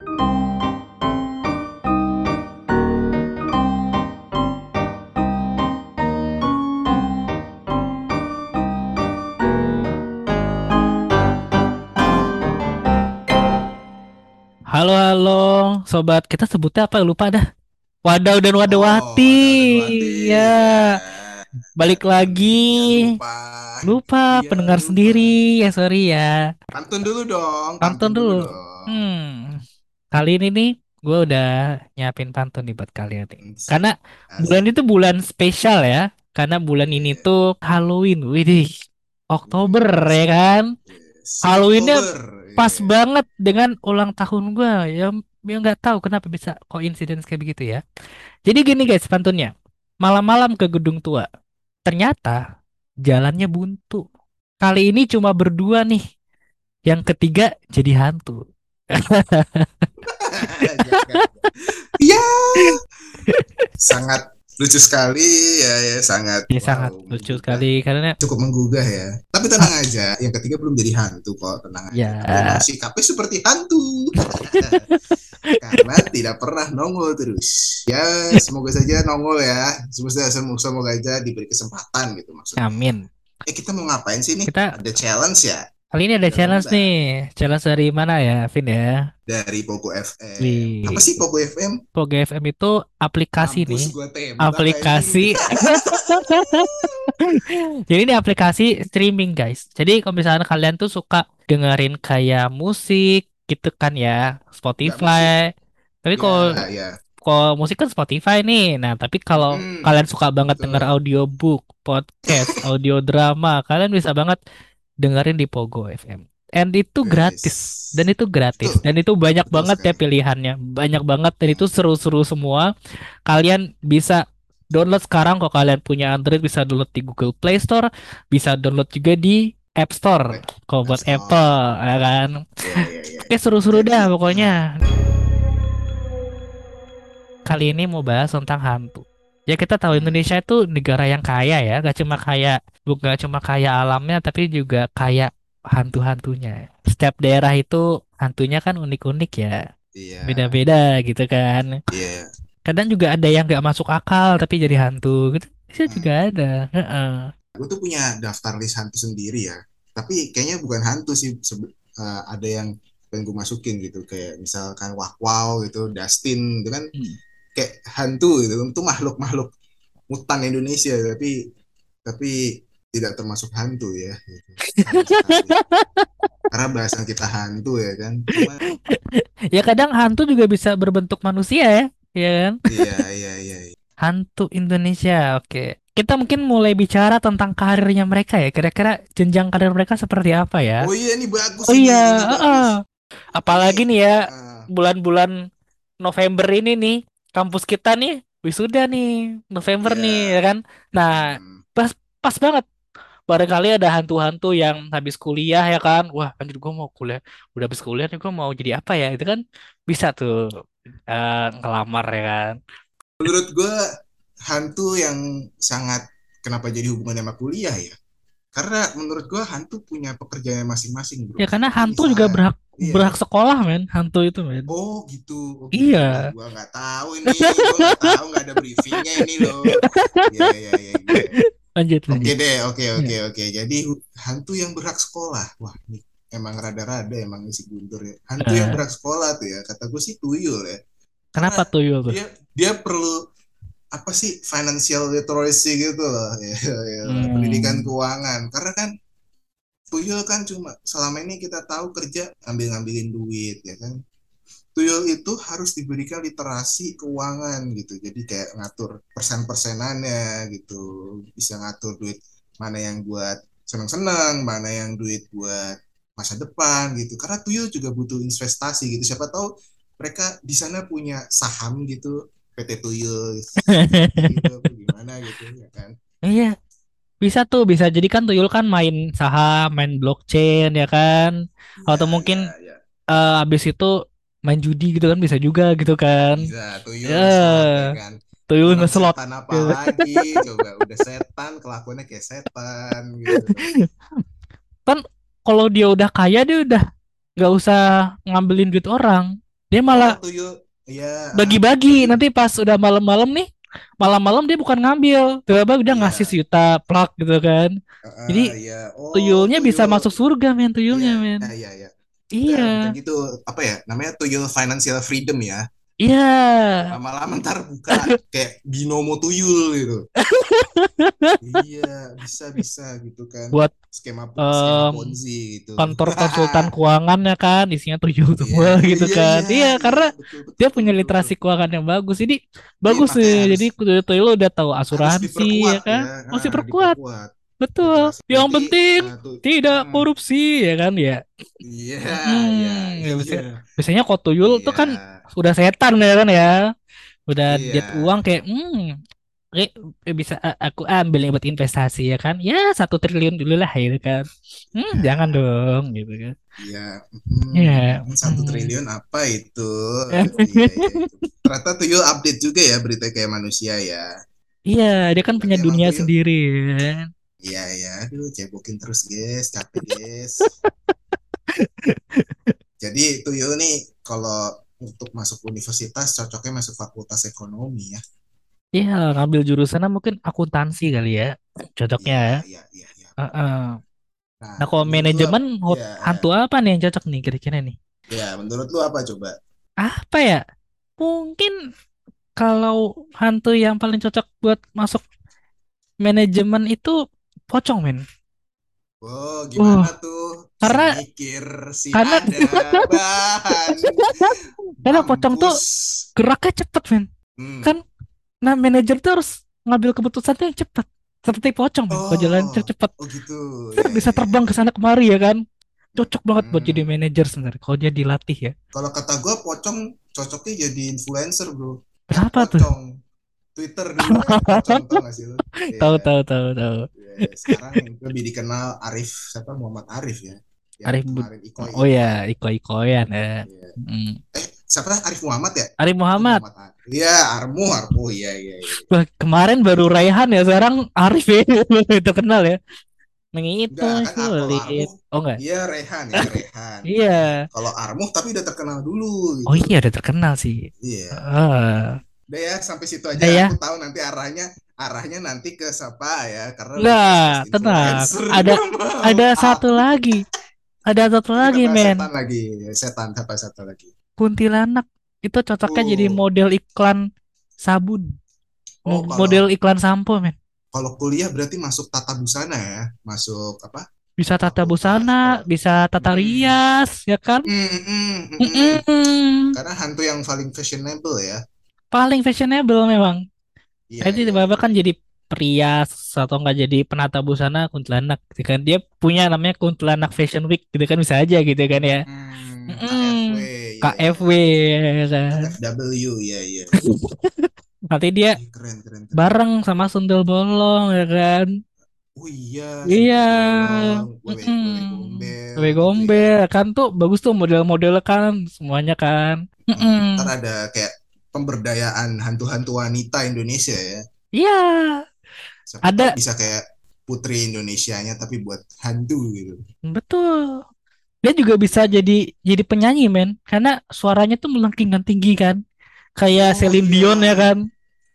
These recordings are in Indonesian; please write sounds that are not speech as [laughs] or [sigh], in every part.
Halo halo sobat, kita sebutnya apa lupa dah. Wadaw dan Oh, Wadawati. Wadawati. Ya, balik lagi. Iya, lupa. Lupa Iya, pendengar lupa. sendiri. Ya sorry ya. Pantun dulu dong. Pantun dulu. dong. Hmm. Kali ini nih gue udah nyiapin pantun nih buat kalian nih. Karena bulan itu bulan spesial ya. Karena bulan ini Iya. tuh Halloween. Widih. Oktober ya kan. Halloweennya. Pas Iya. banget dengan ulang tahun gue ya, ya nggak tahu kenapa bisa coincidence kayak begitu ya. Jadi gini guys pantunnya, malam-malam ke gedung tua, ternyata jalannya buntu. Kali ini cuma berdua nih, yang ketiga jadi hantu. [laughs] Iya. Sangat lucu sekali ya, ya sangat. Ini wow, sangat lucu menggugah. sekali karena Cukup menggugah ya. Tapi tenang aja, yang ketiga belum jadi hantu kok, tenang aja. Ya. Masih sikapnya seperti hantu. [laughs] Karena tidak pernah nongol terus. Ya, semoga saja nongol ya. Semoga semoga, semoga aja diberi kesempatan gitu maksudnya. amin. Eh kita mau ngapain sih nih? Kita Ada challenge ya kali ini ada challenge nih, challenge dari mana ya, Vin ya? dari Pogo FM. Wih. Apa sih Pogo FM? Pogo FM itu aplikasi Mampus nih. aplikasi [laughs] jadi ini aplikasi streaming guys jadi kalau misalnya kalian tuh suka dengerin kayak musik gitu kan ya Spotify tapi anjing. kalau Ya, ya. kalau musik kan Spotify nih nah tapi kalau Hmm, kalian suka banget betul. denger audiobook podcast audio drama kalian bisa banget dengerin di Pogo FM and itu gratis. Yes. dan itu gratis. Betul. dan itu banyak Betul banget ya sekali. pilihannya. Banyak banget. Dan itu seru-seru semua. Kalian bisa download sekarang. Kalau kalian punya Android bisa download di Google Play Store. Bisa download juga di App Store. Kalau buat Store. Apple ya kan? Ya, ya, ya. oke seru-seru dah pokoknya. kali ini mau bahas tentang hantu ya kita tahu. Indonesia itu negara yang kaya ya gak cuma kaya bukan cuma kaya alamnya tapi juga kaya hantu-hantunya setiap daerah itu hantunya kan unik-unik ya Iya. beda-beda gitu kan Iya. kadang juga ada yang nggak masuk akal tapi jadi hantu gitu bisa Hmm. juga ada Heeh. Gue tuh punya daftar list hantu sendiri ya. Tapi kayaknya bukan hantu sih. Sebe- eh, ada yang pengen gue masukin gitu. Kayak misalkan Wah Wow gitu, Dustin gitu kan. Hmm. Kayak hantu gitu. Itu makhluk-makhluk mutan Indonesia. Tapi tapi tidak termasuk hantu ya. Gitu. Karena bahasan kita hantu ya kan. Cuma, [laughs] ya kadang hantu juga bisa berbentuk manusia ya ya kan iya, iya, iya. iya. hantu Indonesia oke kita mungkin mulai bicara tentang karirnya mereka ya kira-kira jenjang karir mereka seperti apa ya Oh iya ini bagus oh ini, iya ini bagus. heeh. apalagi nih ya Ah, bulan-bulan November ini nih kampus kita nih wisuda nih November Iya. nih ya kan nah hmm. pas banget barangkali ada hantu-hantu yang habis kuliah ya kan wah anjir gue mau kuliah udah habis kuliah nih gue mau jadi apa ya itu kan bisa tuh eh, ngelamar ya kan Menurut gue hantu yang sangat kenapa jadi hubungan sama kuliah ya? Karena menurut gue hantu punya pekerjaannya masing-masing bro. ya karena hantu misalnya- juga berhak Iya. berhak sekolah men hantu itu men Oh gitu. Oh, Iya. Gue nggak tahu ini. Gue nggak tahu nggak ada briefingnya ini loh. Iya iya iya. iya. lanjut Oke deh. Oke oke oke. Jadi hantu yang berhak sekolah. Wah ini emang rada-rada emang isi guntur ya. Hantu yang Eh. berhak sekolah tuh ya. Kata gue sih tuyul ya. kenapa tuh Yul tuh dia dia perlu apa sih financial literacy gitu loh. [laughs] Ya, ya, Hmm. pendidikan keuangan. Karena kan tuyul kan cuma selama ini kita tahu kerja ambil ngambilin duit ya kan. Tuyul itu harus diberikan literasi keuangan gitu. Jadi kayak ngatur persen persenannya gitu. Bisa ngatur duit mana yang buat senang-senang mana yang duit buat masa depan gitu. Karena tuyul juga butuh investasi gitu. Siapa tahu mereka di sana punya saham gitu PT Tuyul. [laughs] Gitu gimana gitu ya kan? Iya bisa tuh bisa. Jadi kan tuyul kan main saham main blockchain ya kan? Atau Ya, mungkin ya, ya. Eh habis itu main judi gitu kan bisa juga gitu kan? Bisa Tuyul Ya. ngeslot, ya kan? Tuyul Orang ngeslot. setan apa lagi? Coba udah setan kelakuannya kayak setan gitu. [laughs] Kalau dia udah kaya dia udah nggak usah ngambilin duit orang. Dia Oh, malah tuyul. Iya, ah, bagi-bagi. Nanti pas udah malam-malam nih, malam-malam dia bukan ngambil. Tiba-tiba udah ngasih Iya, sejuta plak gitu kan. ah, Jadi ah, iya. Oh, tuyulnya bisa tuyul. masuk surga men, Iya, tuyulnya men. iya, iya. Iya, udah gitu apa ya? Namanya tuyul financial freedom ya. Iya. Lama-lama ntar buka [laughs] kayak binomo tuyul gitu. Iya, bisa bisa gitu kan. Buat Skema skema em, Ponzi gitu. kantor [laughs] konsultan keuangan ya kan, isinya tuyul Iya, semua [laughs] gitu iya, kan. iya, iya, karena betul betul dia punya betul betul. literasi keuangan yang bagus. Jadi Iya, bagus sih. Jadi tuyul-tuyul udah tahu asuransi ya kan. ya. Masih Ah, perkuat. diperkuat Betul. Yang penting nah, tidak hmm, korupsi ya kan ya. iya, iya, Hmm, ya iya. biasanya, biasanya kok tuyul tuh kan Iya. sudah setan ya kan ya. Udah Iya. diet uang kayak hmm eh, eh, bisa eh, aku ambil buat investasi ya kan. Ya satu triliun dulu lah gitu kan. Hmm, jangan dong gitu kan. Iya, Iya. hmm, satu Hmm. triliun apa itu? [laughs] Iya, iya, itu. Ternyata tuyul update juga ya berita kayak manusia ya. Iya, dia kan punya dunia tuyul. sendiri ya. Iya, ya, aduh, cebokin terus, guys, capek, guys. Jadi tuyul nih kalau untuk masuk universitas cocoknya masuk fakultas ekonomi ya. Iya, ngambil jurusannya mungkin akuntansi kali ya. Cocoknya Iya, ya. iya, iya, iya. Heeh. Nah, Nah, kalau lu manajemen hot- Ya, hantu apa nih yang cocok nih kira-kira nih? ya, menurut lu apa coba? Apa ya? Mungkin kalau hantu yang paling cocok buat masuk manajemen itu pocong, men. Oh, Uh, gimana tuh? Si karena mikir, si karena ada bahan, [laughs] karena pocong tuh geraknya cepet, men. Hmm. Kan nah manajer tuh harus ngambil keputusan tuh yang cepat. Seperti pocong, men. Kalau jalan Oh, cepet oh gitu. Ya, bisa ya, terbang ya. ke sana kemari ya kan. Cocok banget buat jadi Hmm. manajer sebenarnya kalau dia dilatih ya. Kalau kata gue pocong cocoknya jadi influencer bro. Kenapa tuh? Twitter dulu [laughs] gak sih lu? Tahu Iya. tahu tahu tahu. Ya, sekarang lebih dikenal Arif siapa Muhammad Arif ya. Yang Arif kemarin Iko Oh ya, iko-ikoyan ya. Iya. Mm. Eh, siapa Arif Muhammad ya? Arif Oh, Muhammad. Iya, Armu, Armu. Iya, iya. Wah, kemarin baru Raihan ya, sekarang Arif ya [laughs] terkenal ya. Mengitu kan sulit. Oh enggak? iya Rehan ya, [laughs] Rehan. Iya. Kalau Armu tapi udah terkenal dulu Oh gitu. iya udah terkenal sih. Iya. Ah. Udah ya, sampai situ aja. ya. Aku tahu nanti arahnya arahnya nanti ke siapa ya, karena Nah, tenang. Ada ada satu lagi. Ada satu lagi, men. setan lagi. Setan siapa satu lagi? Kuntilanak. Itu cocoknya jadi Uh, model iklan sabun. oh kalau Model iklan sampo, men. kalau kuliah berarti masuk tata busana ya, masuk apa? Bisa tata busana, bisa tata hmm, rias, ya kan? mm, mm, mm, mm. Mm-mm. Karena hantu yang paling fashionable ya. Paling fashionable memang. Iya, Nanti iya, tiba-tiba kan jadi perias atau enggak jadi penata busana kuntilanak gitu kan. Dia punya namanya kuntilanak fashion week gitu kan bisa aja gitu kan ya. Hmm, Mm-mm. KFW, iya, iya. KFW ya kan. KFW, iya, iya. [laughs] Nanti dia keren, keren, keren. bareng sama sundel bolong ya kan. Oh iya, Iya. gombel Wewe gitu ya. gombel kan tuh bagus tuh model-model kan semuanya kan. Mm-mm. ntar ada kayak pemberdayaan hantu-hantu wanita Indonesia ya. Iya, Siapa ada bisa kayak putri Indonesianya tapi buat hantu gitu. betul. Dia juga bisa jadi jadi penyanyi men karena suaranya tuh melengking dan tinggi kan. Kayak Oh Celine iya. Dion ya kan.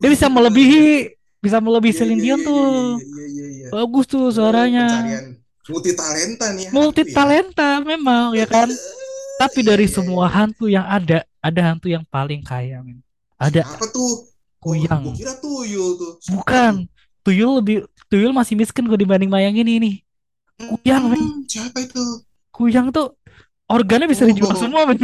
Dia Oh bisa melebihi bisa melebihi Iya, Celine iya, Dion iya, tuh. iya, iya, iya, iya. Bagus tuh Oh, suaranya. pencarian multi talenta nih ya Multi hantu ya. talenta memang ya kan. [laughs] Tapi dari semua hantu yang ada, ada hantu yang paling kaya men. Ada Apa tuh? Oh, kuyang. gua kira tuyul tuh. Bukan. Tuyul lebih Tuyul masih miskin kok dibanding mayang ini nih. Kuyang men. Hmm, siapa itu? Kuyang tuh organnya bisa dijual Oh, semua men.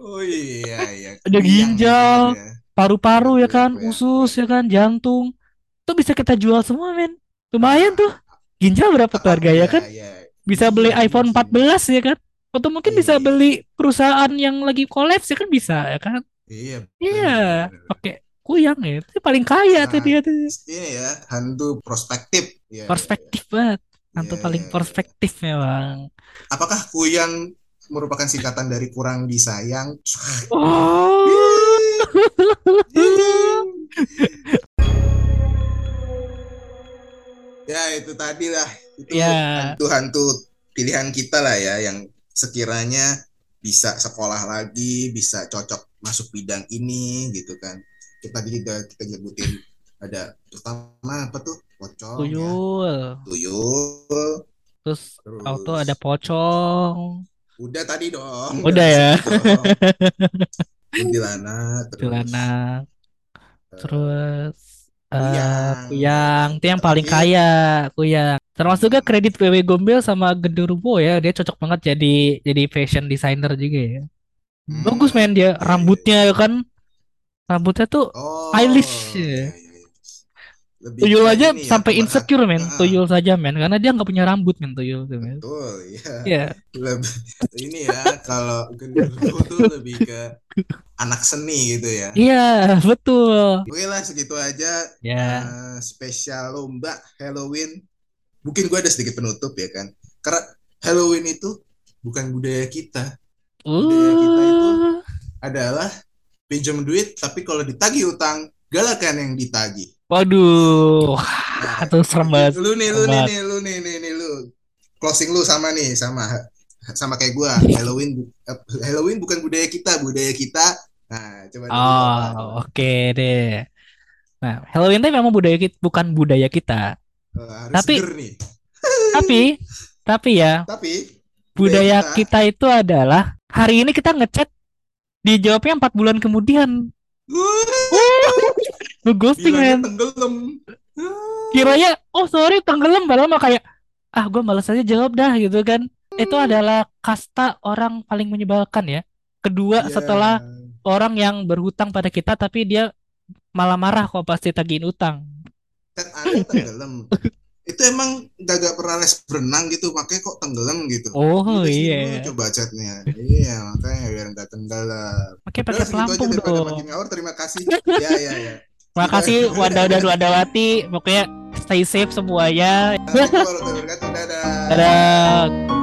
oh iya iya. [laughs] Ada ginjal, ya. paru-paru Kuyang, ya kan, usus ya kan, jantung. Itu bisa kita jual semua men. Lumayan tuh. Ginjal berapa tuh harganya Iya, kan? iya. Bisa beli Iya, iPhone iya, iya. 14 ya kan? Atau mungkin bisa Iya, beli perusahaan yang lagi kolaps ya kan bisa ya kan? iya, Iya, pakai kuyang ya. Itu paling kaya tuh Sangat, dia tuh. iya ya, hantu prospektif. Iya. Perspektif banget. Hantu Iya, paling iya, iya. perspektif memang. Apakah kuyang merupakan singkatan dari kurang disayang? Oh. [laughs] ya itu tadi lah itu Ya. hantu-hantu pilihan kita lah ya yang sekiranya bisa sekolah lagi, bisa cocok masuk bidang ini gitu kan. Kita juga kita nyebutin ada pertama apa tuh pocong ya, Tuyul. tuyul, Terus auto ada terus pocong. udah tadi dong, udah Udah [laughs] ya. Kuntilanak, terus Celana. eh, Terus eh kuyang, ya Kuyang. Itu yang paling kaya. Kuyang. Termasuk juga hmm, kredit PW Gombel sama Genderuwo ya. Dia cocok banget jadi jadi fashion designer juga ya. Bagus men hmm, dia rambutnya ya kan. Rambutnya tuh. Oh, ya. iya iya. iya. Lebih Tuyul aja ini ya sampai pemerhati. insecure men. Heeh, Tuyul saja men. Karena dia nggak punya rambut men Tuyul tuh men. betul, ya. Iya. Lebih [laughs] ini ya kalau genderuwo [laughs] tuh lebih ke anak seni gitu ya. Iya betul. Oke lah segitu aja Ya. eh, spesial lomba Halloween. Mungkin gue ada sedikit penutup ya kan. Karena Halloween itu bukan budaya kita. Budaya kita itu Uh. adalah pinjam duit tapi kalau ditagih utang galakan yang ditagih. Waduh. Nah, serem banget. lu nih lu nih nih lu nih nih nih lu closing lu sama nih sama sama kayak gua [laughs] Halloween eh, Halloween bukan budaya kita budaya kita nah coba Oh, oke deh. Nah, Halloween itu memang budaya kita, bukan budaya kita. Eh, harus Tapi, seger nih [laughs] tapi, tapi ya, tapi budaya kita kita itu adalah hari ini kita ngechat, dijawabnya empat bulan kemudian. Ngeghosting bilangnya men. tenggelam Kiranya, oh sorry tenggelam, padahal mah kayak, ah gue malas aja jawab dah gitu kan. Itu adalah kasta orang paling menyebalkan ya. Kedua iya setelah orang yang berhutang pada kita, tapi dia malah marah kok pasti tagihin utang. Kan [laughs] tenggelam itu emang gak pernah les berenang gitu makanya kok tenggelam gitu Oh sini dulu iya. coba chatnya iya makanya biar nggak tenggelam Pakai pakai pelampung daripada dong. makin ngawur terima kasih [laughs] ya ya ya Makasih Wanda dan Wandawati. Pokoknya stay safe semuanya. Assalamualaikum warahmatullahi wabarakatuh dadah Dadah.